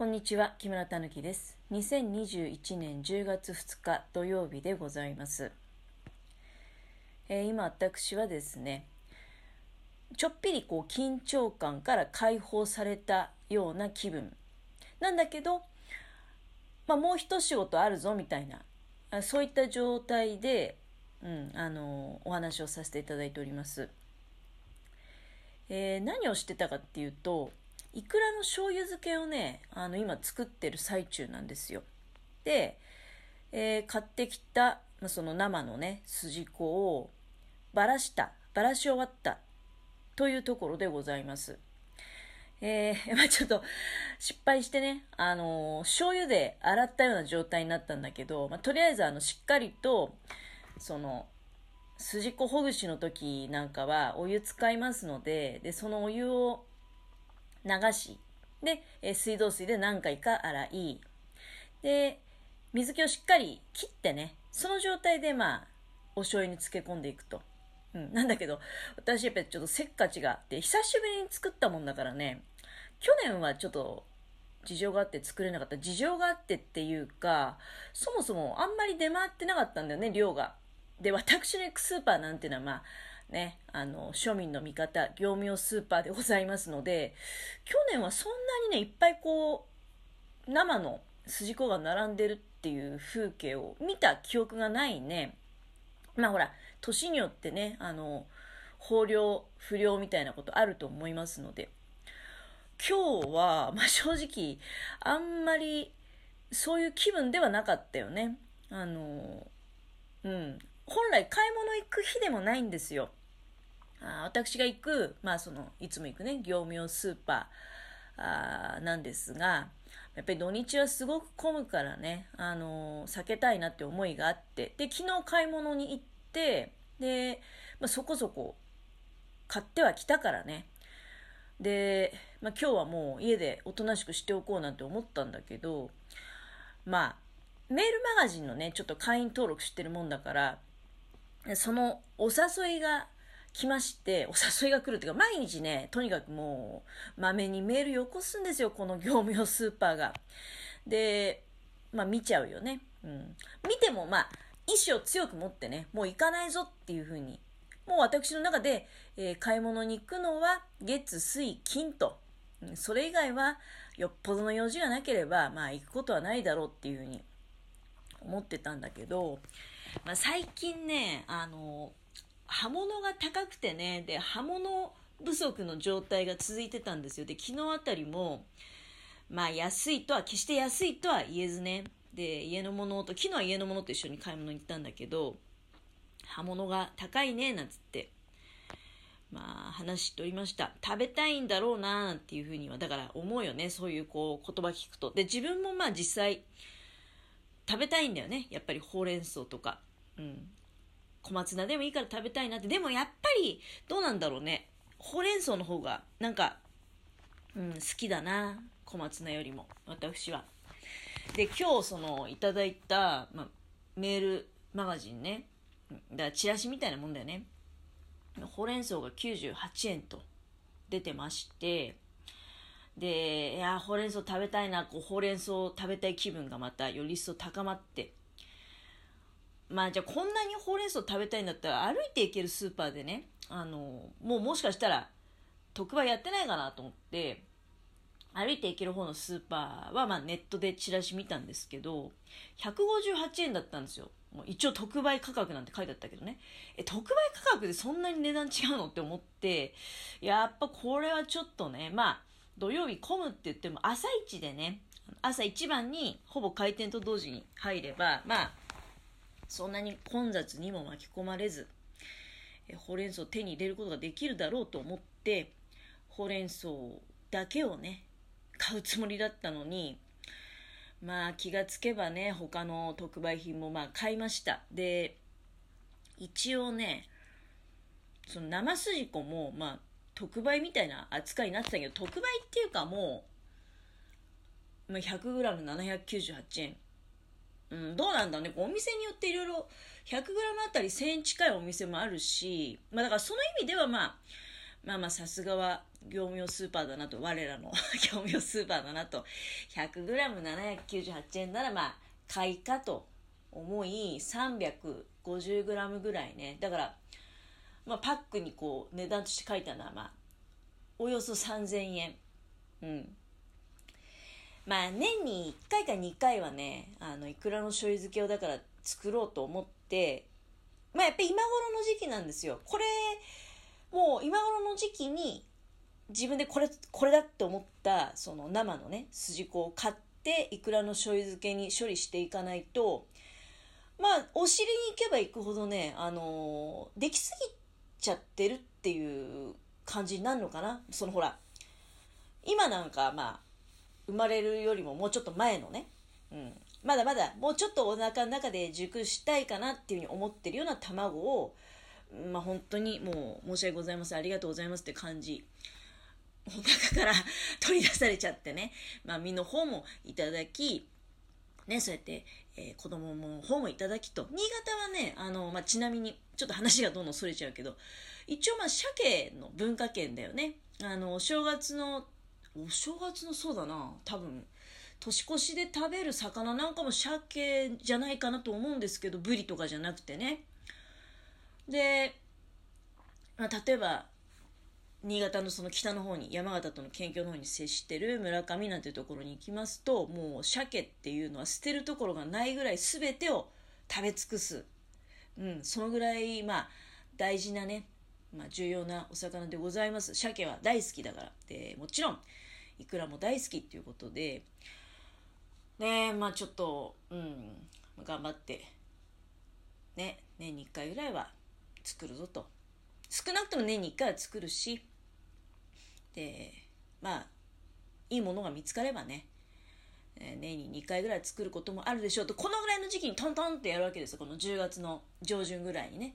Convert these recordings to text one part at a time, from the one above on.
こんにちは、木村たぬきです。2021年10月2日土曜日でございます。えー、今、私はですね、ちょっぴりこう緊張感から解放されたような気分なんだけど、まあ、もう一仕事あるぞみたいな、そういった状態で、うん、あのお話をさせていただいております。えー、何をしてたかっていうと、いくらの醤油漬けをね、あの、今作ってる最中なんですよ。で、えー、買ってきた、まあ、その生のね、筋子をばらした、ばらし終わったというところでございます。えー、まあちょっと失敗してね、あのー、醤油で洗ったような状態になったんだけど、まあ、とりあえずあの、しっかりと、その、筋子ほぐしの時なんかはお湯使いますので、で、そのお湯を流し、で、え水道水で何回か洗い、で、水気をしっかり切ってね、その状態でまあ、お醤油に漬け込んでいくと。うん、なんだけど、私やっぱりちょっとせっかちがあって、久しぶりに作ったもんだからね、去年はちょっと事情があって作れなかった。事情があってっていうか、そもそもあんまり出回ってなかったんだよね、量が。で、私の行くスーパーなんていうのはまあ、ね、あの、庶民の味方、業務用スーパーでございますので、去年はそんなにね、いっぱいこう、生の筋子が並んでるっていう風景を見た記憶がないね。まあほら、年によってね、あの、豊漁、不良みたいなことあると思いますので、今日は、まあ正直、あんまりそういう気分ではなかったよね。あの、うん。本来買い物行く日でもないんですよ。あ私が行く、まあその、いつも行くね、業務用スーパーあなんですが、やっぱり土日はすごく混むからね、あのー、避けたいなって思いがあって、で、昨日買い物に行って、で、まあ、そこそこ買ってはきたからね。で、まあ、今日はもう家でおとなしくしておこうなんて思ったんだけど、まあ、メールマガジンのね、ちょっと会員登録してるもんだから、そのお誘いが来まして、お誘いが来るっていうか、毎日ね、とにかくもう、まめにメールよこすんですよ、この業務用スーパーが。で、まあ見ちゃうよね。うん。見ても、まあ、意志を強く持ってね、もう行かないぞっていうふうに。もう私の中で、えー、買い物に行くのは、月、水、金と。うん、それ以外は、よっぽどの用事がなければ、まあ行くことはないだろうっていうふうに思ってたんだけど、まあ最近ね、あの、刃物が高くてね、で、刃物不足の状態が続いてたんですよ。で、昨日あたりも、まあ安いとは、決して安いとは言えずね、で、家のものと、昨日は家のものと一緒に買い物に行ったんだけど、刃物が高いね、なんつって、まあ話しておりました。食べたいんだろうな、なんていうふうには、だから思うよね、そういうこう言葉聞くと。で、自分もまあ実際、食べたいんだよね。やっぱりほうれん草とか。うん。小松菜でもいいから食べたいなって。でもやっぱり、どうなんだろうね。ほうれん草の方が、なんか、うん、好きだな。小松菜よりも。私は。で、今日、その、いただいた、まメールマガジンね。だから、チラシみたいなもんだよね。ほうれん草が98円と出てまして、で、いや、ほうれん草食べたいな、こう、ほうれん草食べたい気分がまたより一層高まって、まあじゃあこんなにほうれん草食べたいんだったら歩いて行けるスーパーでね、あの、もうもしかしたら特売やってないかなと思って、歩いて行ける方のスーパーはまあネットでチラシ見たんですけど、158円だったんですよ。もう一応特売価格なんて書いてあったけどね。え、特売価格でそんなに値段違うのって思って、やっぱこれはちょっとね、まあ、土曜日混むって言っても朝一でね、朝一番にほぼ開店と同時に入れば、まあ、そんなに混雑にも巻き込まれず、えほうれん草を手に入れることができるだろうと思って、ほうれん草だけをね、買うつもりだったのに、まあ気がつけばね、他の特売品もまあ買いました。で、一応ね、その生筋子もまあ特売みたいな扱いになってたけど、特売っていうかもう、ま、100g798 円。うん、どうなんだね。お店によっていろいろ 100g あたり1000円近いお店もあるし、まあだからその意味ではまあ、まあまあさすがは業務用スーパーだなと、我らの 業務用スーパーだなと、100g798 円ならまあ買いかと思い、350g ぐらいね。だから、まあパックにこう値段として書いたのはまあ、およそ3000円。うん。まあ年に1回か2回はね、あの、いくらの醤油漬けをだから作ろうと思って、まあやっぱり今頃の時期なんですよ。これ、もう今頃の時期に自分でこれ、これだって思ったその生のね、筋子を買って、いくらの醤油漬けに処理していかないと、まあ、お尻に行けば行くほどね、あのー、できすぎちゃってるっていう感じになるのかなそのほら、今なんかまあ、生まれるよりももうちょっと前のね、うん、まだまだもうちょっとお腹の中で熟したいかなっていうふうに思ってるような卵を、まあ本当にもう申し訳ございません、ありがとうございますって感じ。お腹から取り出されちゃってね、まあ身の方もいただき、ね、そうやって、えー、子供も方もいただきと、新潟はね、あの、まあ、ちなみに、ちょっと話がどんどんそれちゃうけど、一応まあ、鮭の文化圏だよね。あの、正月の、お正月のそうだな、多分、年越しで食べる魚なんかも鮭じゃないかなと思うんですけど、ブリとかじゃなくてね。で、まあ、例えば、新潟のその北の方に、山形との県境の方に接してる村上なんていうところに行きますと、もう鮭っていうのは捨てるところがないぐらい全てを食べ尽くす。うん、そのぐらい、まあ、大事なね、まあ、重要なお魚でございます。鮭は大好きだから。で、もちろん、いくらも大好きっていうことで、ねまあちょっと、うん、頑張って、ね、年に1回ぐらいは作るぞと。少なくとも年に1回は作るし、で、まあ、いいものが見つかればね、え年に2回ぐらい作ることもあるでしょうと、このぐらいの時期にトントンってやるわけですよ。この10月の上旬ぐらいにね。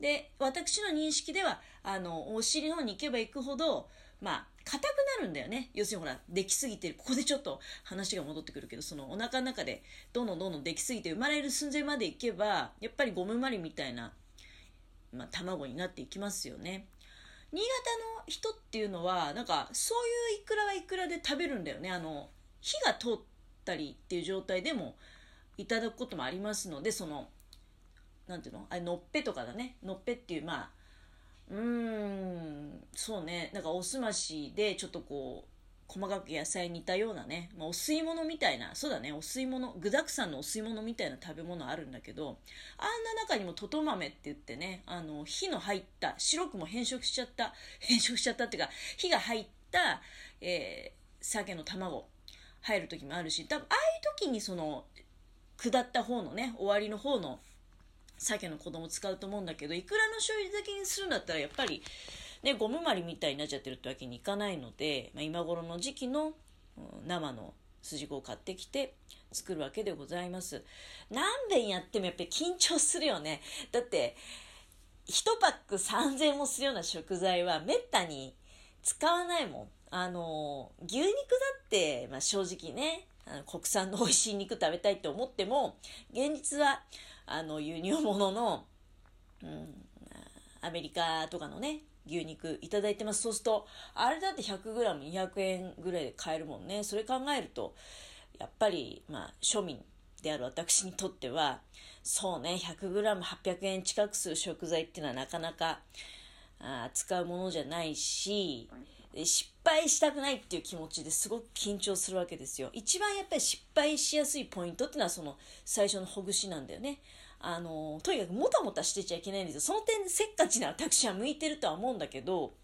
で、私の認識では、あの、お尻の方に行けば行くほど、まあ、硬くなるんだよね。要するにほら、できすぎてる。ここでちょっと話が戻ってくるけど、そのお腹の中でどんどんどんどんできすぎて生まれる寸前までいけば、やっぱりゴムまりみたいな、まあ、卵になっていきますよね。新潟の人っていうのは、なんか、そういうイクラはイクラで食べるんだよね。あの、火が通ったりっていう状態でもいただくこともありますので、その、なんていうの？あれ、のっぺとかだね。のっぺっていう、まあ、うーん、そうね。なんかおすましでちょっとこう、細かく野菜煮たようなね、まあ、お吸い物みたいな、そうだね、お吸い物、具沢山のお吸い物みたいな食べ物あるんだけど、あんな中にもトト豆って言ってね、あの、火の入った、白くも変色しちゃった、変色しちゃったっていうか、火が入った、えー、鮭の卵、入る時もあるし、多分、ああいう時にその、下った方のね、終わりの方の鮭の子供使うと思うんだけど、いくらの醤油漬けにするんだったら、やっぱり、ね、ゴムまりみたいになっちゃってるってわけにいかないので、まあ、今頃の時期の生の筋子を買ってきて作るわけでございます。何遍やってもやっぱり緊張するよね。だって、1パック3000もするような食材はめったに使わないもん。あの、牛肉だって、まあ、正直ね、国産の美味しい肉食べたいって思っても、現実は、あの、輸入物の、うん、アメリカとかのね、牛肉いただいてます。そうすると、あれだって 100g200 円ぐらいで買えるもんね。それ考えると、やっぱり、まあ、庶民である私にとっては、そうね、100g800 円近くする食材っていうのはなかなか、あ使うものじゃないし、失敗したくないっていう気持ちですごく緊張するわけですよ。一番やっぱり失敗しやすいポイントっていうのはその最初のほぐしなんだよね。あの、とにかくもたもたしてちゃいけないんですよ。その点せっかちな私は向いてるとは思うんだけど、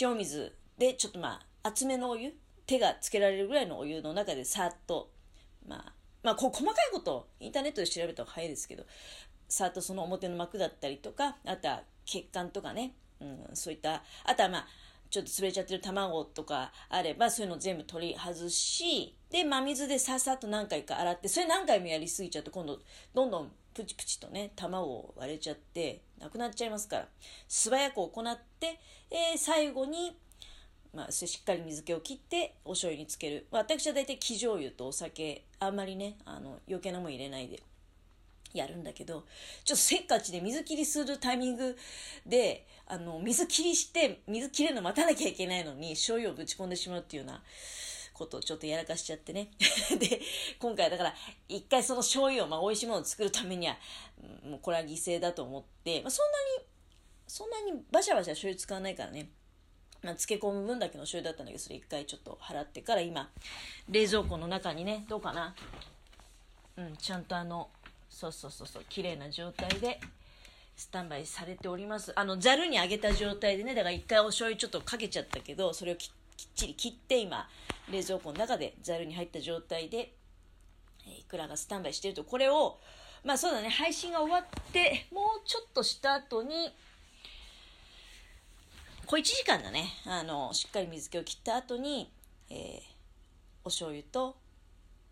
塩水でちょっとまあ、厚めのお湯、手がつけられるぐらいのお湯の中でさっと、まあ、まあ、こう細かいことインターネットで調べた方が早いですけど、さっとその表の膜だったりとか、あとは血管とかね、うん、そういった、あとはまあ、ちょっと潰れちゃってる卵とかあれば、そういうの全部取り外し、で、真水でさっさと何回か洗って、それ何回もやりすぎちゃうと、今度、どんどんプチプチとね、卵割れちゃって、なくなっちゃいますから、素早く行って、えー、最後に、まあ、しっかり水気を切ってお醤油につける。私は大体生醤油とお酒、あんまりね、あの、余計なもん入れないでやるんだけど、ちょっとせっかちで水切りするタイミングで、あの、水切りして、水切れるの待たなきゃいけないのに、醤油をぶち込んでしまうっていうようなことをちょっとやらかしちゃってね。で、今回だから、一回その醤油を、まあ、美味しいものを作るためには、もうこれは犠牲だと思って、まあ、そんなに、そんなにバシャバシャ醤油使わないからね。まあ、漬け込む分だけの醤油だったんだけど、それ一回ちょっと払ってから今、冷蔵庫の中にね、どうかな。うん、ちゃんとあの、そうそうそうそう綺麗な状態でスタンバイされております。あのざるにあげた状態でねだから一回お醤油ちょっとかけちゃったけどそれをきっちり切って今冷蔵庫の中でざるに入った状態でいくらがスタンバイしてると。これをまあそうだね配信が終わってもうちょっとした後に小1時間だね。あのしっかり水気を切った後に、えー、お醤油と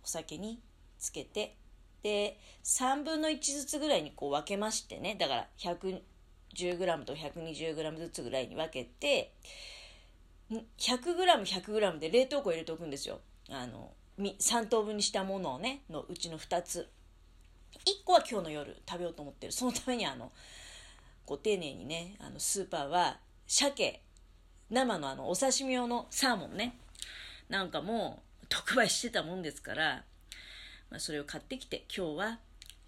お酒につけてで3分の1ずつぐらいにこう分けましてね。だから 110g と 120g ずつぐらいに分けて 100g100g で冷凍庫入れておくんですよ。あの3等分にしたものをねのうちの2つ。1個は今日の夜食べようと思ってる。そのためにあのご丁寧にねあのスーパーは鮭生のあのお刺身用のサーモンね。なんかも特売してたもんですからまあ、それを買ってきて今日は、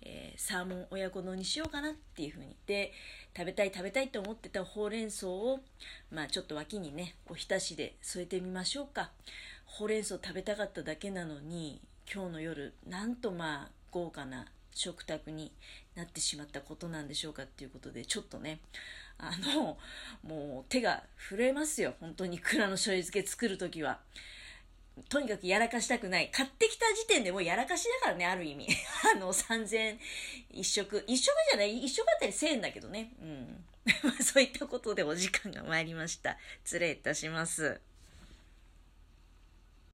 えー、サーモン親子丼にしようかなっていうふうにで食べたい食べたいと思ってたほうれん草を、まあ、ちょっと脇にねおひたしで添えてみましょうか。ほうれん草食べたかっただけなのに今日の夜なんとまあ豪華な食卓になってしまったことなんでしょうかっていうことでちょっとねあのもう手が震えますよ。本当に蔵の醤油漬け作る時は。とにかくやらかしたくない。買ってきた時点でもうやらかしだからね、ある意味。あの、3000一食。一食じゃない、一食あたり1000円だけどね。うん。そういったことでお時間が参りました。失礼いたします。